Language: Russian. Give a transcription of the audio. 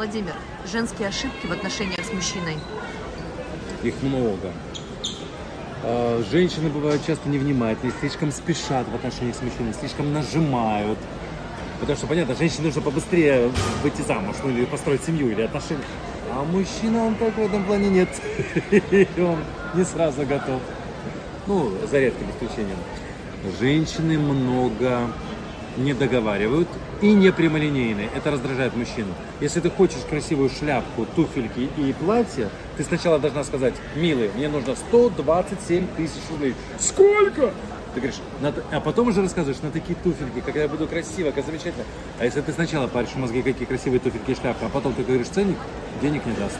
Владимир, женские ошибки в отношениях с мужчиной. Их много. А, Женщины бывают часто невнимательны, слишком спешат в отношениях с мужчиной, слишком нажимают. Потому что, понятно, женщине нужно побыстрее выйти замуж, ну или построить семью, или отношения. А мужчина, он так в этом плане нет. И он не сразу готов. Ну, за редким исключением. Женщины много не договаривают и не прямолинейные. Это раздражает мужчину. Если ты хочешь красивую шляпку, туфельки и платье, ты сначала должна сказать, милый, мне нужно 127 тысяч рублей. Сколько? Ты говоришь, «Надо-» а потом уже рассказываешь, на такие туфельки, как я буду красиво, как замечательно. А если ты сначала паришь мозги, какие красивые туфельки и шляпка, а потом ты говоришь ценник, денег не даст.